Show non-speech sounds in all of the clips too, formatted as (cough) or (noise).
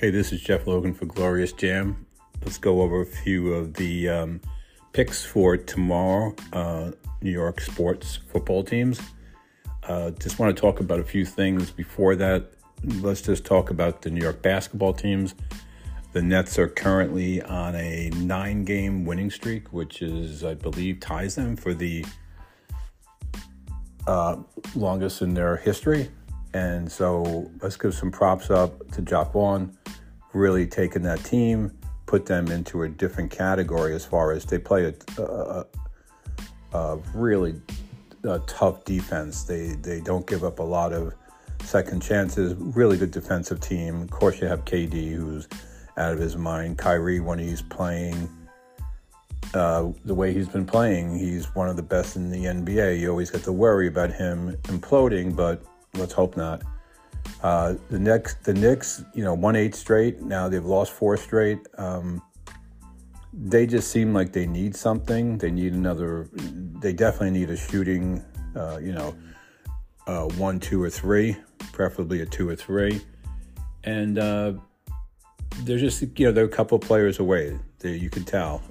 Hey, this is Jeff Logan for Glorious Jam. Let's go over a few of the um, picks for tomorrow, uh, New York sports football teams. Uh, just want to talk about a few things before that. Let's just talk about the New York basketball teams. The Nets are currently on a nine game winning streak, which is, I believe, ties them for the uh, longest in their history. And so let's give some props up to Jacque Vaughn, really taking that team, put them into a different category as far as they play a, a, a really a tough defense. They they don't give up a lot of second chances. Really good defensive team. Of course, you have KD, who's out of his mind. Kyrie, when he's playing uh, the way he's been playing, he's one of the best in the NBA. You always get to worry about him imploding, but let's hope not. Uh, the next, the Knicks, you know, won eight straight. Now they've lost four straight. Um, they just seem like they need something. They need another. They definitely need a shooting. Uh, you know, uh, one, two, or three, preferably a two or three, and uh, they're just you know they're a couple players away. They, you can tell.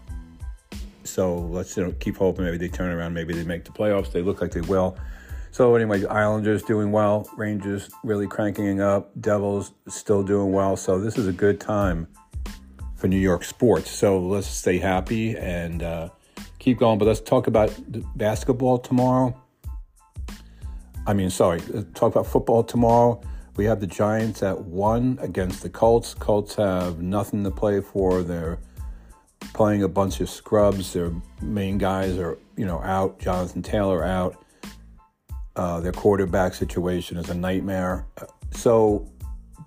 So let's you know, keep hoping. Maybe they turn around. Maybe they make the playoffs. They look like they will. So anyway, Islanders doing well, Rangers really cranking up, Devils still doing well. So this is a good time for New York sports. So let's stay happy and uh, keep going. But let's talk about basketball tomorrow. I mean, sorry, talk about football tomorrow. We have the Giants at one against the Colts. Colts have nothing to play for. They're playing a bunch of scrubs. Their main guys are, you know, out. Jonathan Taylor out. Uh, their quarterback situation is a nightmare. So,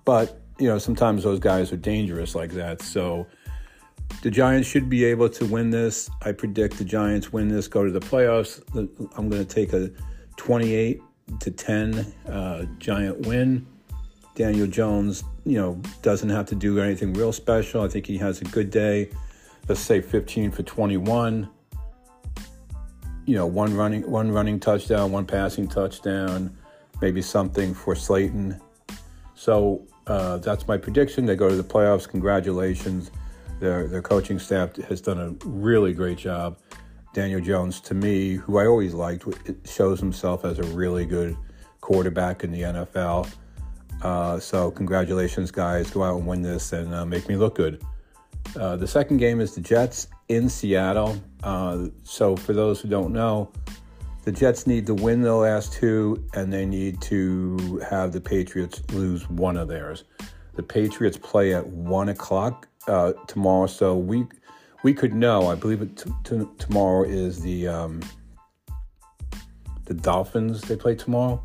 but you know, sometimes those guys are dangerous like that. So, the Giants should be able to win this. I predict the Giants win this, go to the playoffs. I'm going to take a 28 to 10 uh, Giant win. Daniel Jones, you know, doesn't have to do anything real special. I think he has a good day. Let's say 15 for 21 you know, one running one running touchdown, one passing touchdown, maybe something for Slayton. So uh, that's my prediction. They go to the playoffs. Congratulations. Their their coaching staff has done a really great job. Daniel Jones, to me, who I always liked, shows himself as a really good quarterback in the NFL. Uh, so congratulations, guys. Go out and win this and uh, make me look good. Uh, the second game is the Jets in Seattle. Uh, so, for those who don't know, the Jets need to win the last two, and they need to have the Patriots lose one of theirs. The Patriots play at one o'clock uh, tomorrow, so we we could know. I believe it t- t- tomorrow is the um, the Dolphins. They play tomorrow,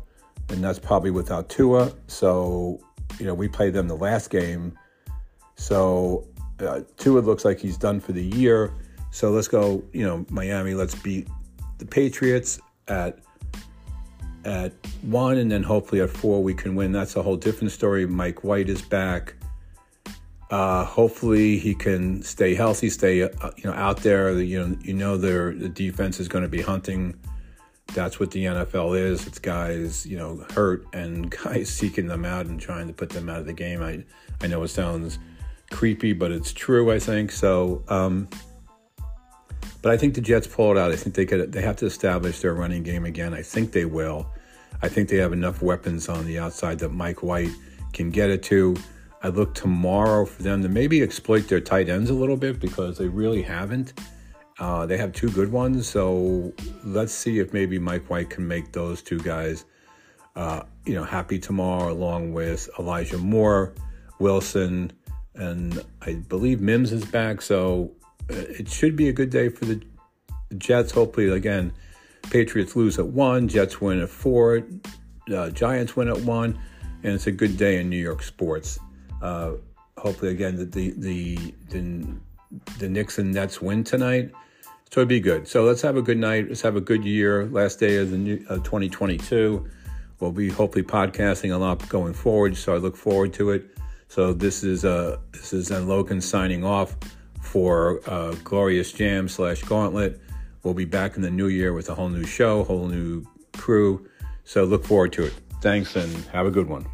and that's probably without Tua. So you know we play them the last game. So uh, Tua looks like he's done for the year. So let's go, you know, Miami. Let's beat the Patriots at at one, and then hopefully at four we can win. That's a whole different story. Mike White is back. Uh, hopefully he can stay healthy, stay uh, you know out there. You know, you know their the defense is going to be hunting. That's what the NFL is. It's guys you know hurt and (laughs) guys seeking them out and trying to put them out of the game. I I know it sounds creepy, but it's true. I think so. Um, but I think the Jets pull it out. I think they could. They have to establish their running game again. I think they will. I think they have enough weapons on the outside that Mike White can get it to. I look tomorrow for them to maybe exploit their tight ends a little bit because they really haven't. Uh, they have two good ones, so let's see if maybe Mike White can make those two guys, uh, you know, happy tomorrow, along with Elijah Moore, Wilson, and I believe Mims is back. So uh, it should be a good day for the Jets. Hopefully, again, Patriots lose at one, Jets win at four, uh, Giants win at one, and it's a good day in New York sports. Uh, hopefully, again, the, the the the the Knicks and Nets win tonight, so it'd be good. So let's have a good night. Let's have a good year. Last day of the new uh, 2022. We'll be hopefully podcasting a lot going forward, so I look forward to it. So this is uh this is Logan signing off for uh, Glorious Jam slash Gauntlet. We'll be back in the new year with a whole new show, whole new crew. So look forward to it. Thanks and have a good one.